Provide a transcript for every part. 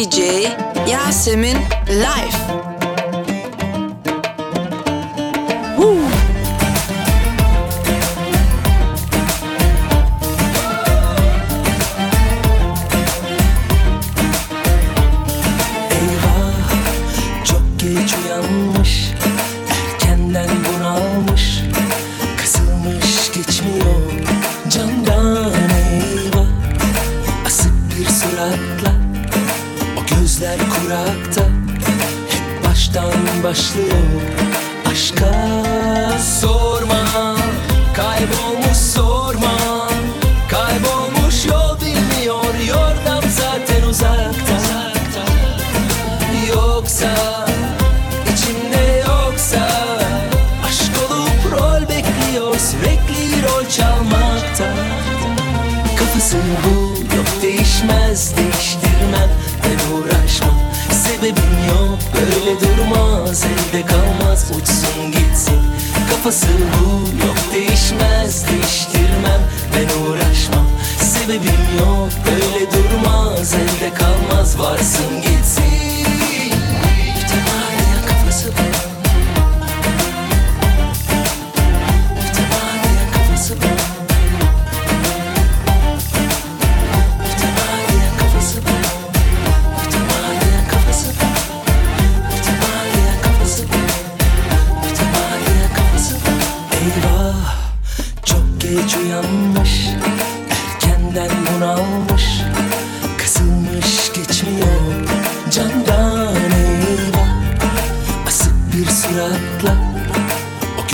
DJ Yasemin Live.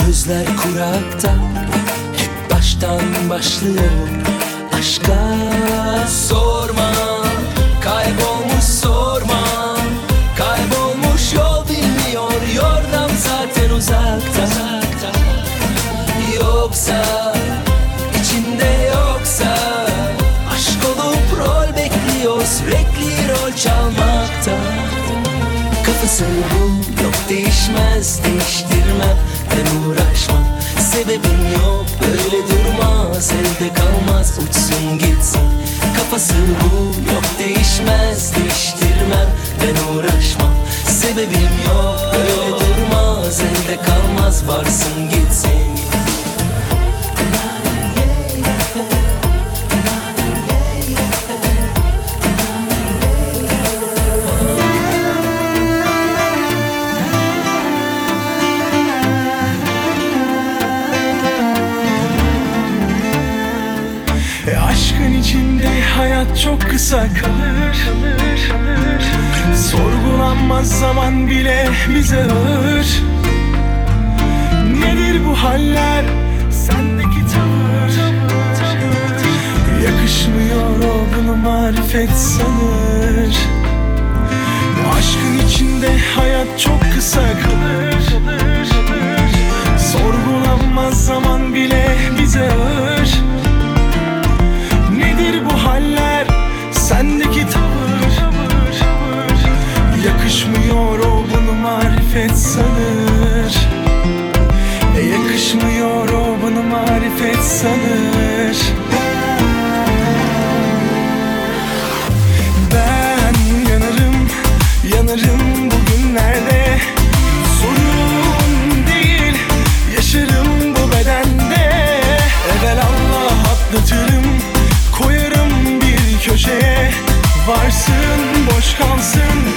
Gözler kurakta Hep baştan başlıyor Aşka Sorma Kaybolmuş sorma. Kaybolmuş yol bilmiyor Yordam zaten uzakta. Yoksa içinde yoksa Aşk olup rol bekliyor Sürekli rol çalmakta. Kafasını bul yok değişmez değiştirmem. Benle uğraşma Sebebim yok. Böyle durmaz Elde kalmaz uçsun gitsin. Kafası bu yok değişmez Değiştirmem. Ben uğraşma Sebebim yok. Böyle durmaz Elde kalmaz varsın gitsin. çok kısa kalır. Sorgulanmaz zaman bile bize ağır. Nedir bu haller? Sendeki tavır. Yakışmıyor o bunu marifet sanır. Aşkın içinde hayat çok kısa kalır. Sorgulanmaz zaman bile bize ağır. Nedir bu haller? Sendeki tavır Yakışmıyor o bunu marifet sanır. E, yakışmıyor o bunu marifet sanır. gece Varsın boş kalsın.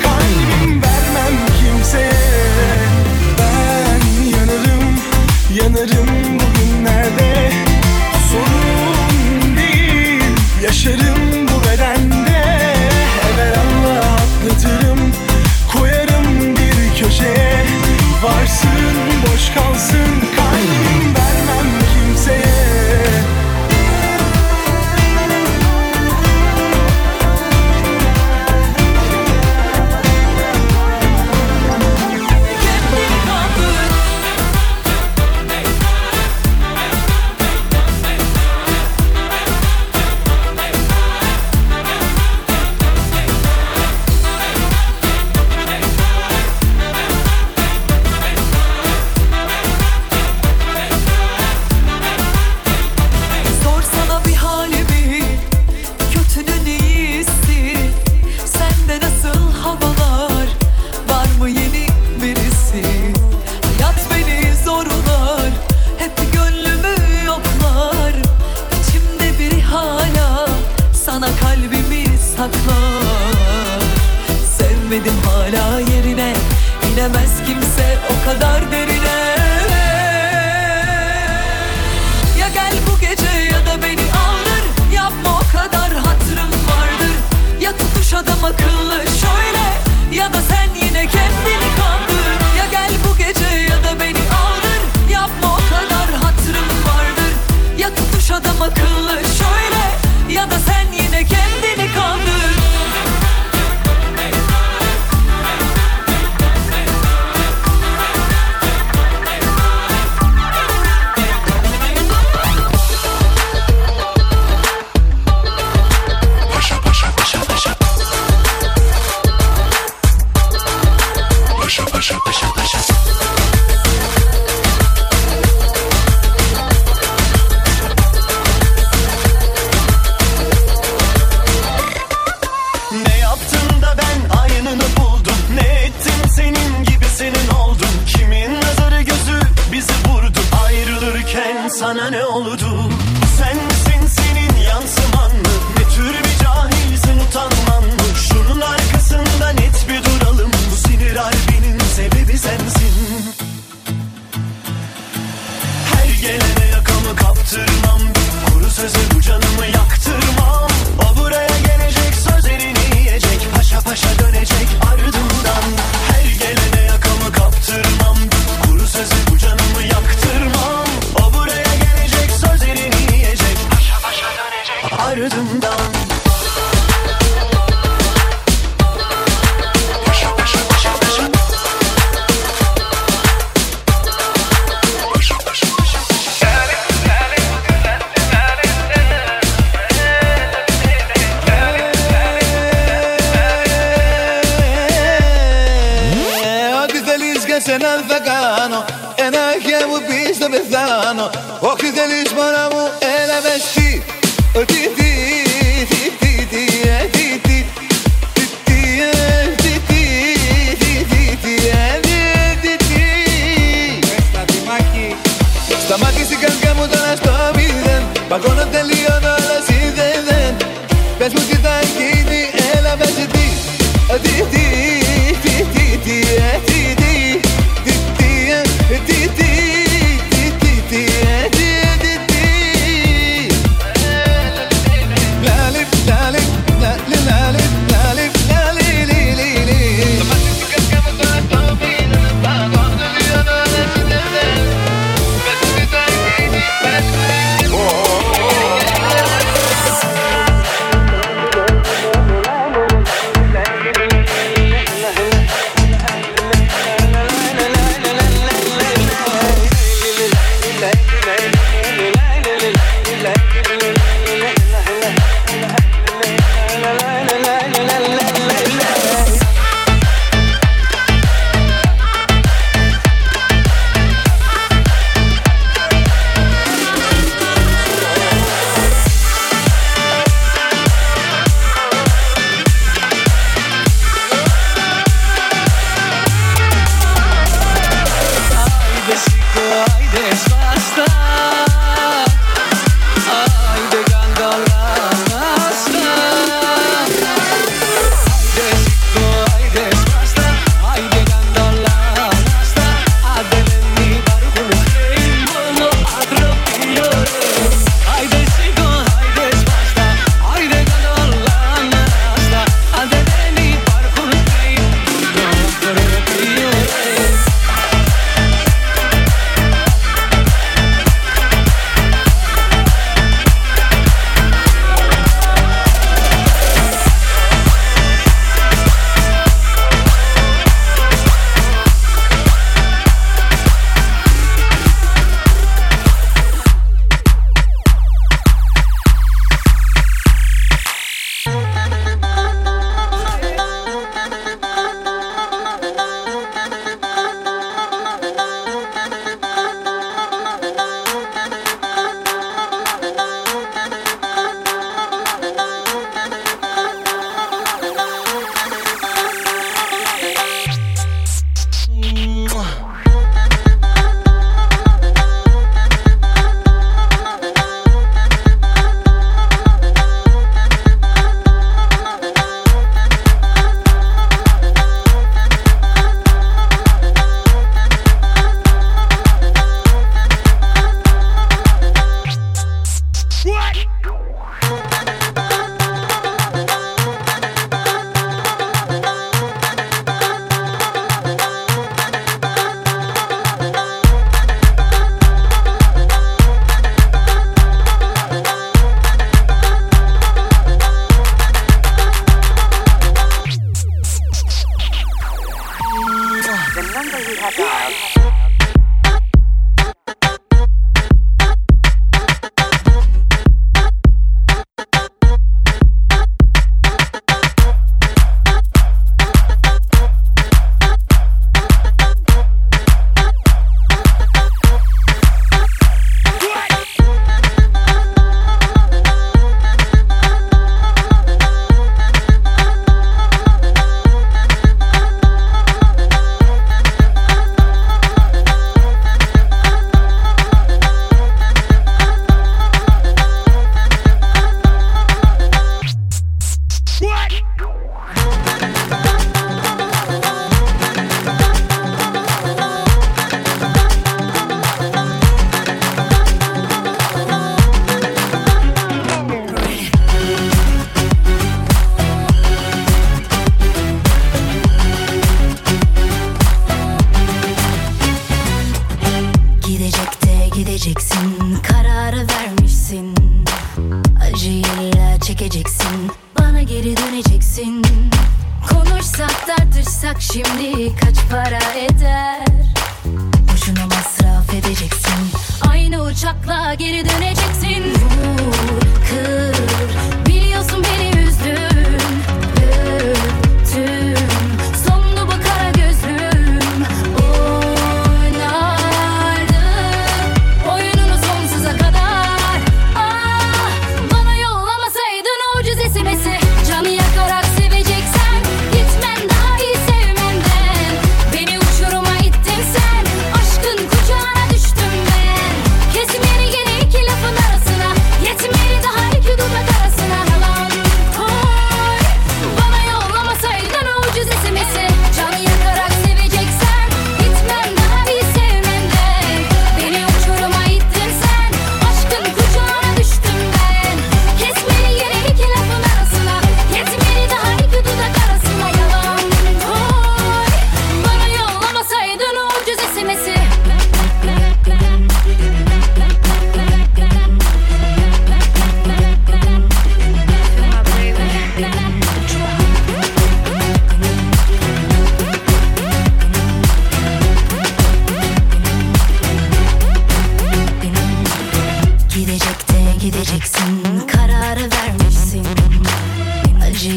One of delíos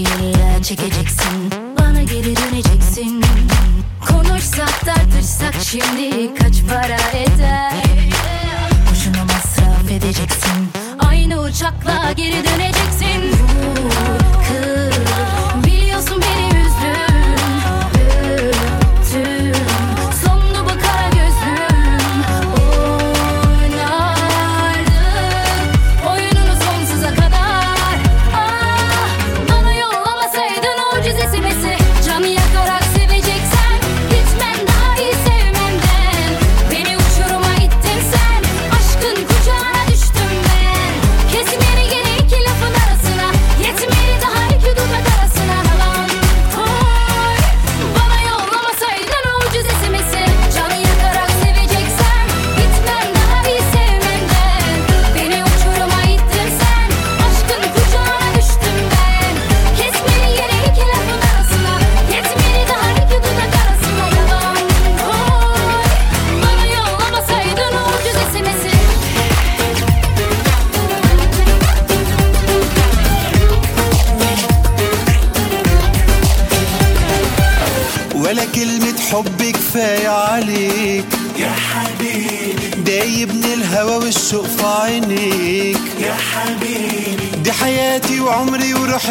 yeniler çekeceksin. Bana geri döneceksin. Konuşsak tartışsak şimdi kaç para eder? Boşuna masraf edeceksin. Aynı uçakla geri döneceksin. Kız.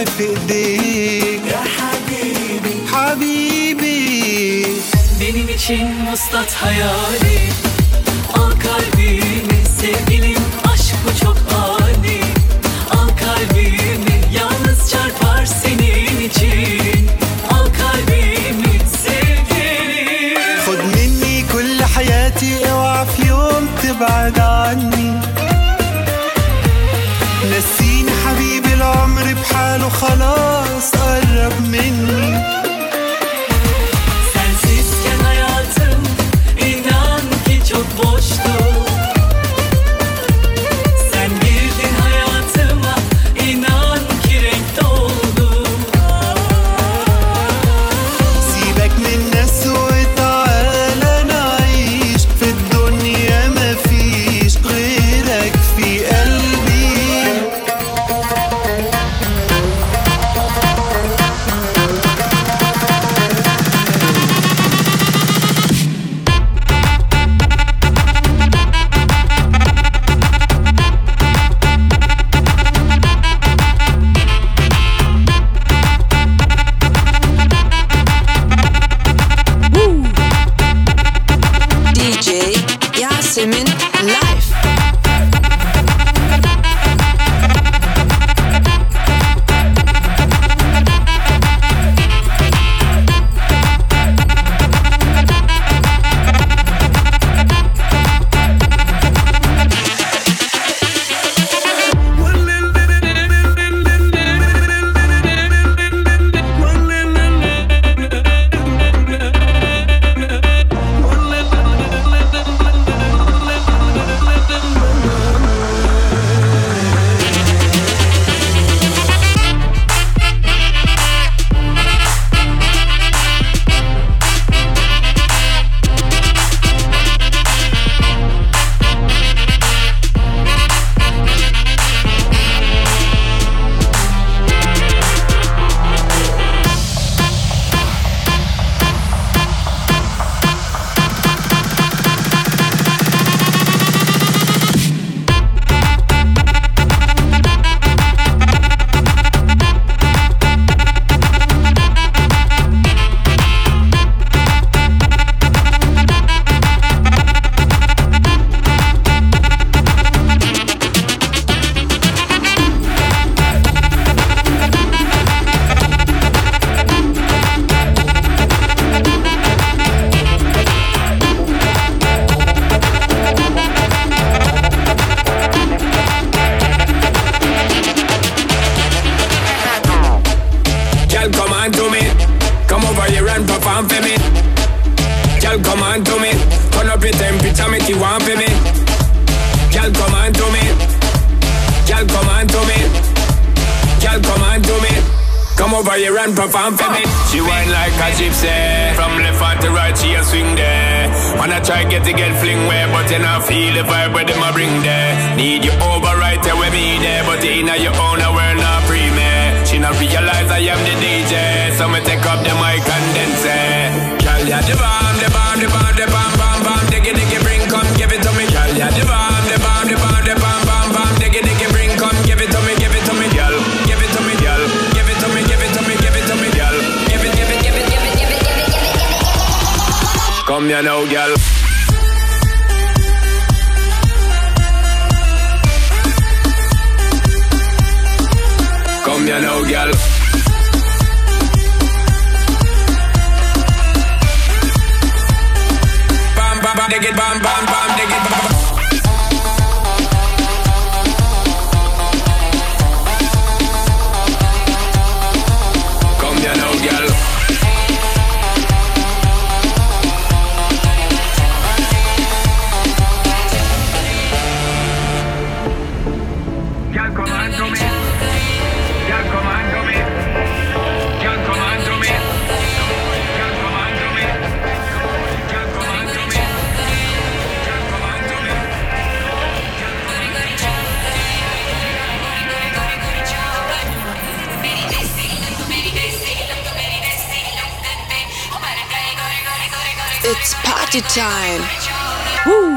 روحي في ايديك يا حبيبي حبيبي Benim için muslat hayali بحاله خلاص قرب مني. time. Woo!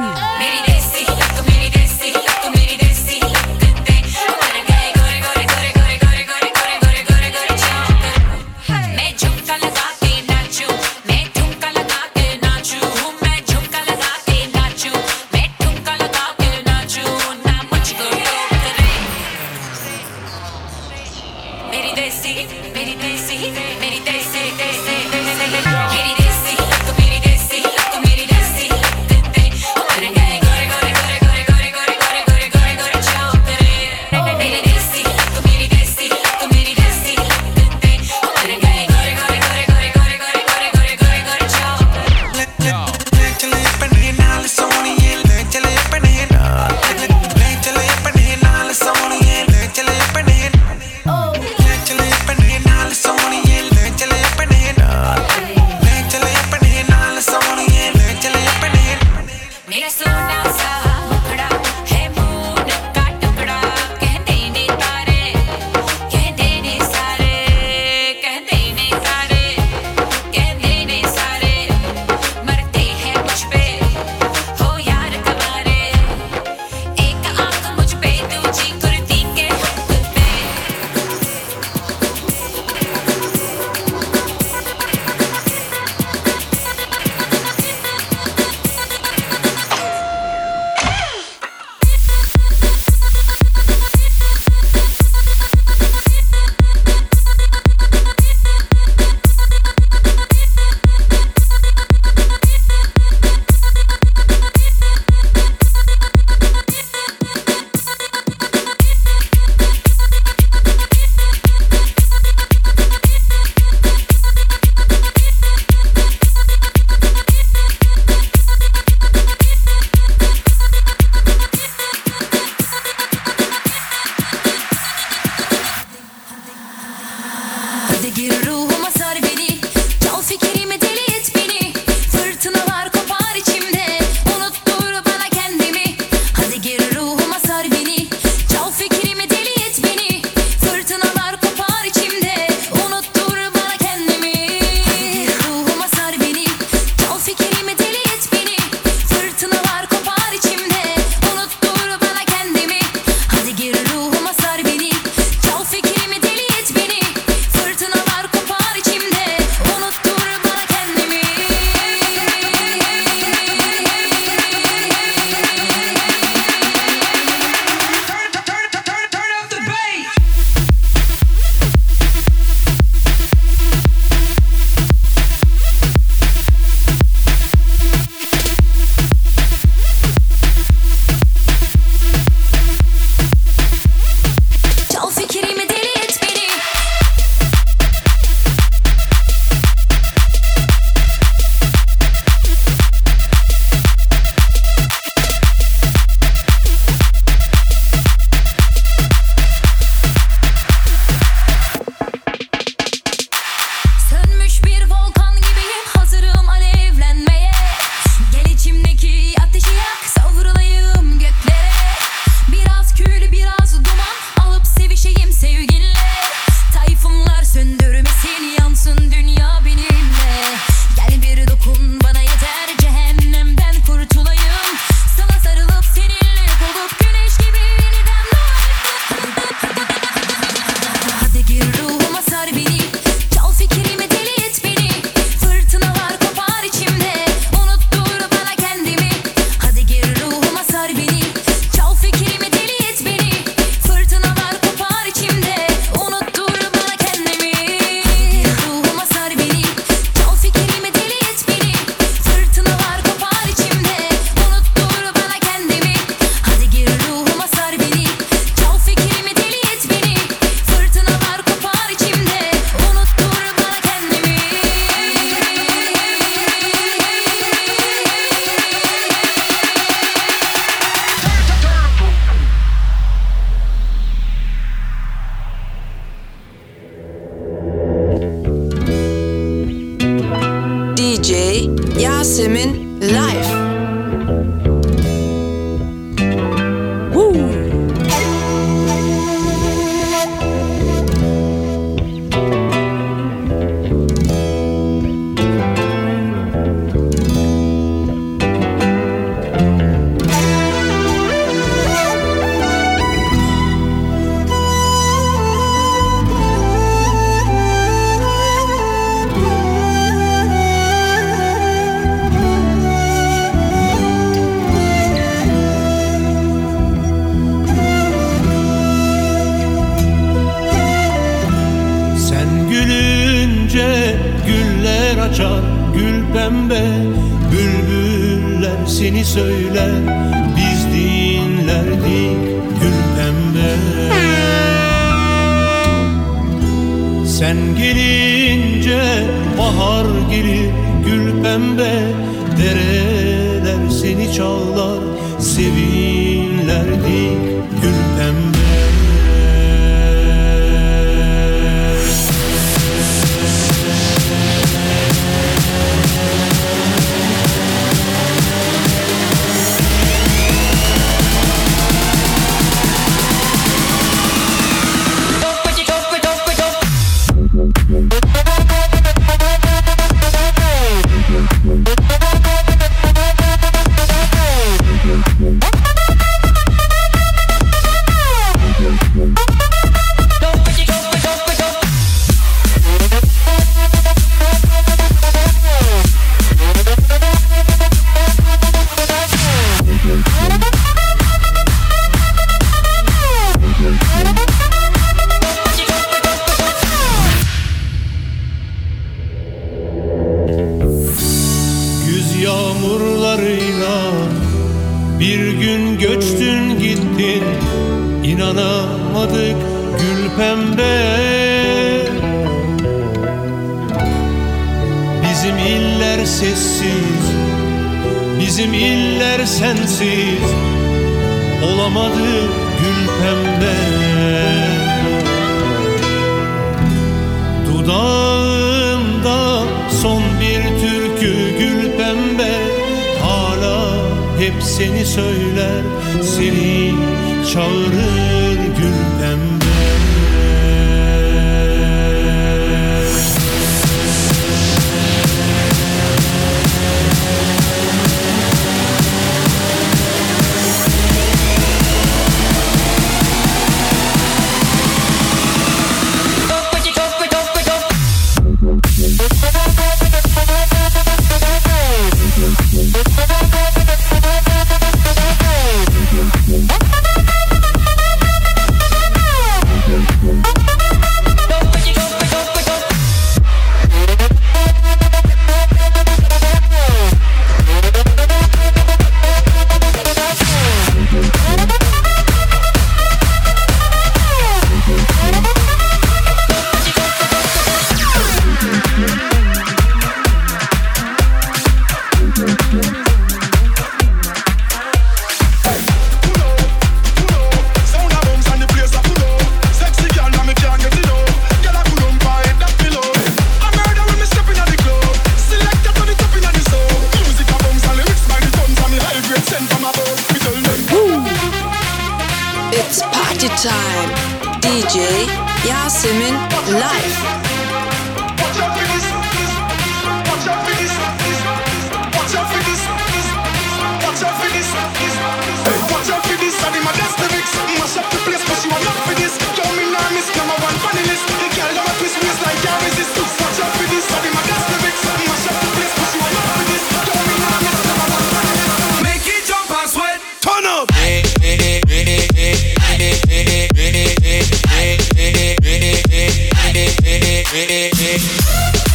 Açar gül pembe Bülbüller seni söyler. Biz dinlerdik gül pembe. Sen gelince bahar gelir gül pembe. Dereler seni çağlar sevinlerdik gül pembe hep seni söyler Seni çağırır Hey, hey, hey.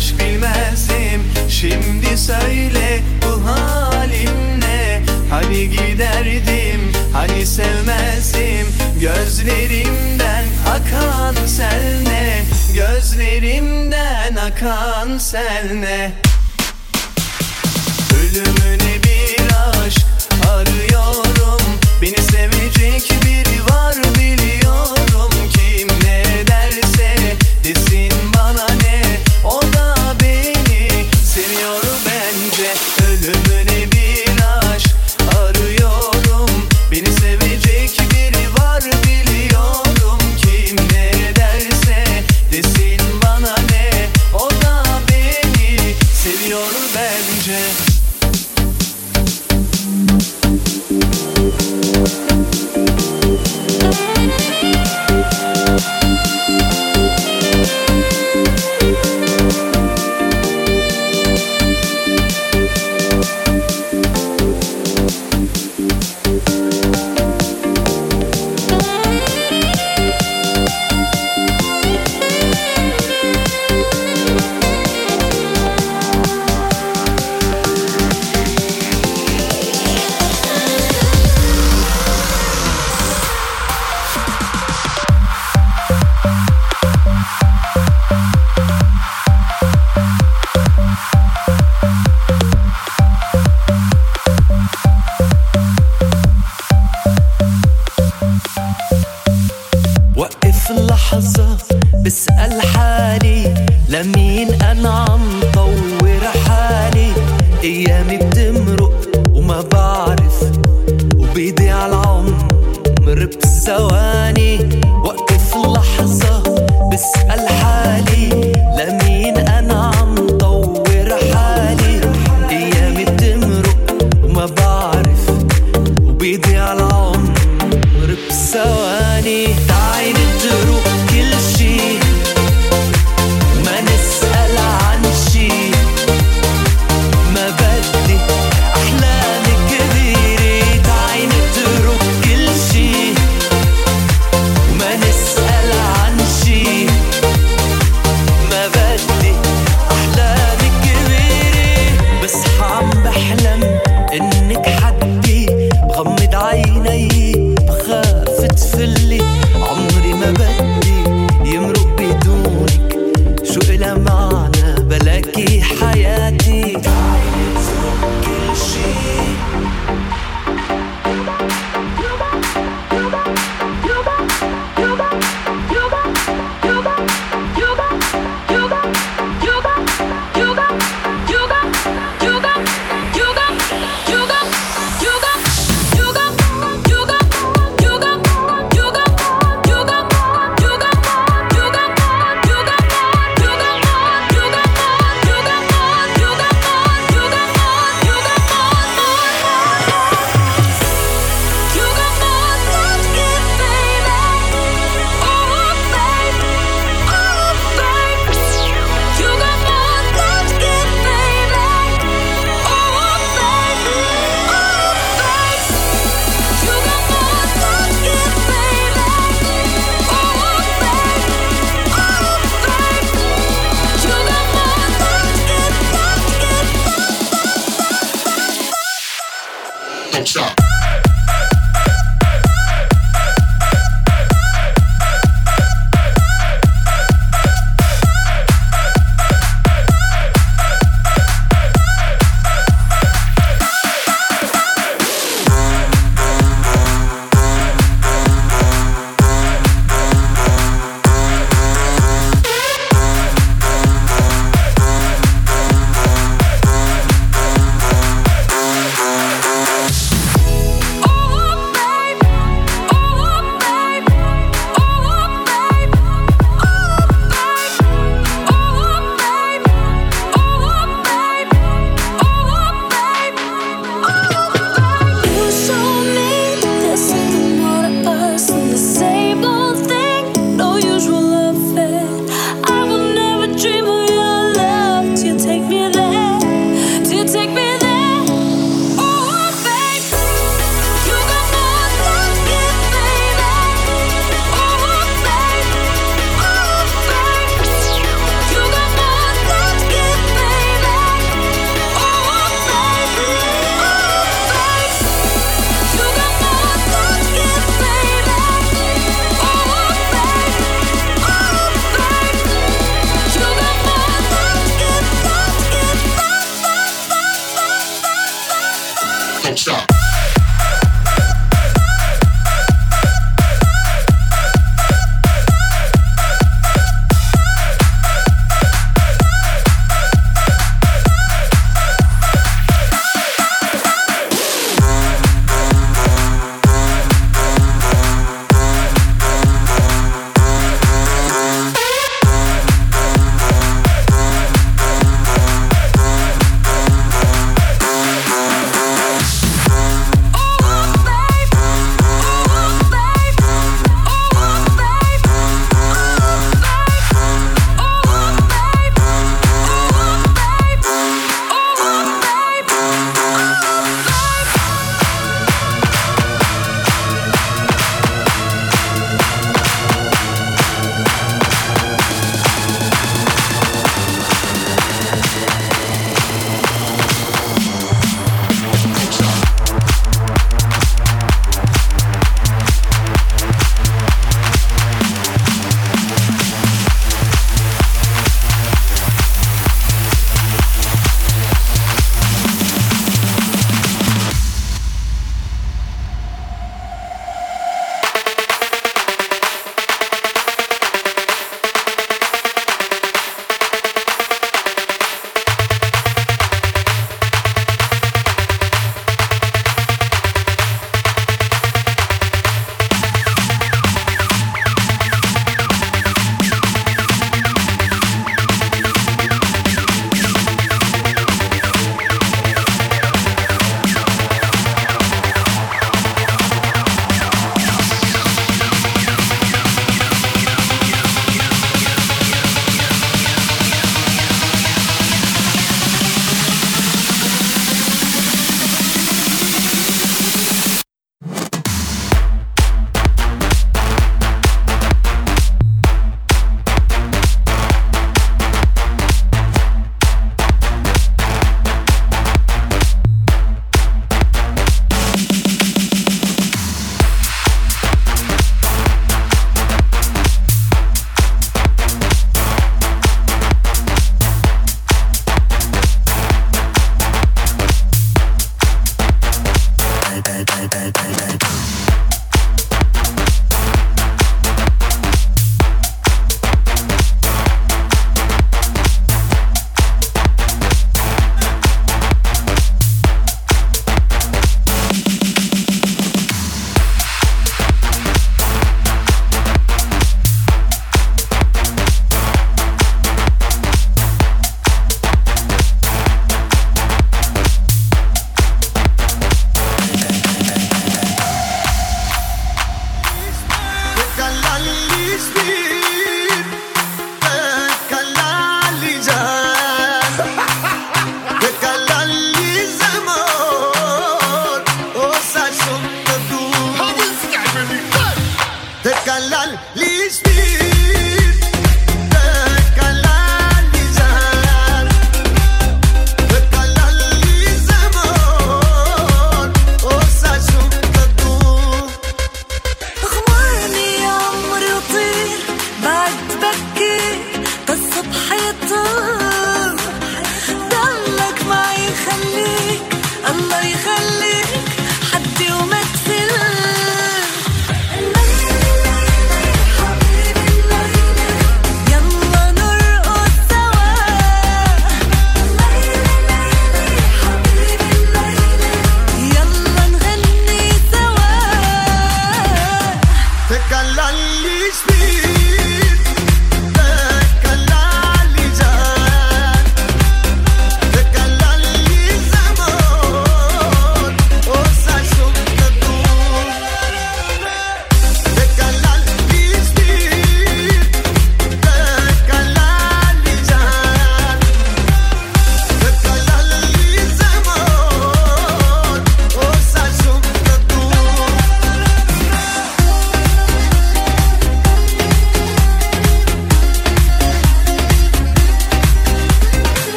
aşk bilmezdim. Şimdi söyle bu halim ne? Hani giderdim hani sevmezdim. Gözlerimden akan sel ne? Gözlerimden akan sel ne? Ölümüne bir aşk arıyorum. Beni sevecek biri var biliyorum ki.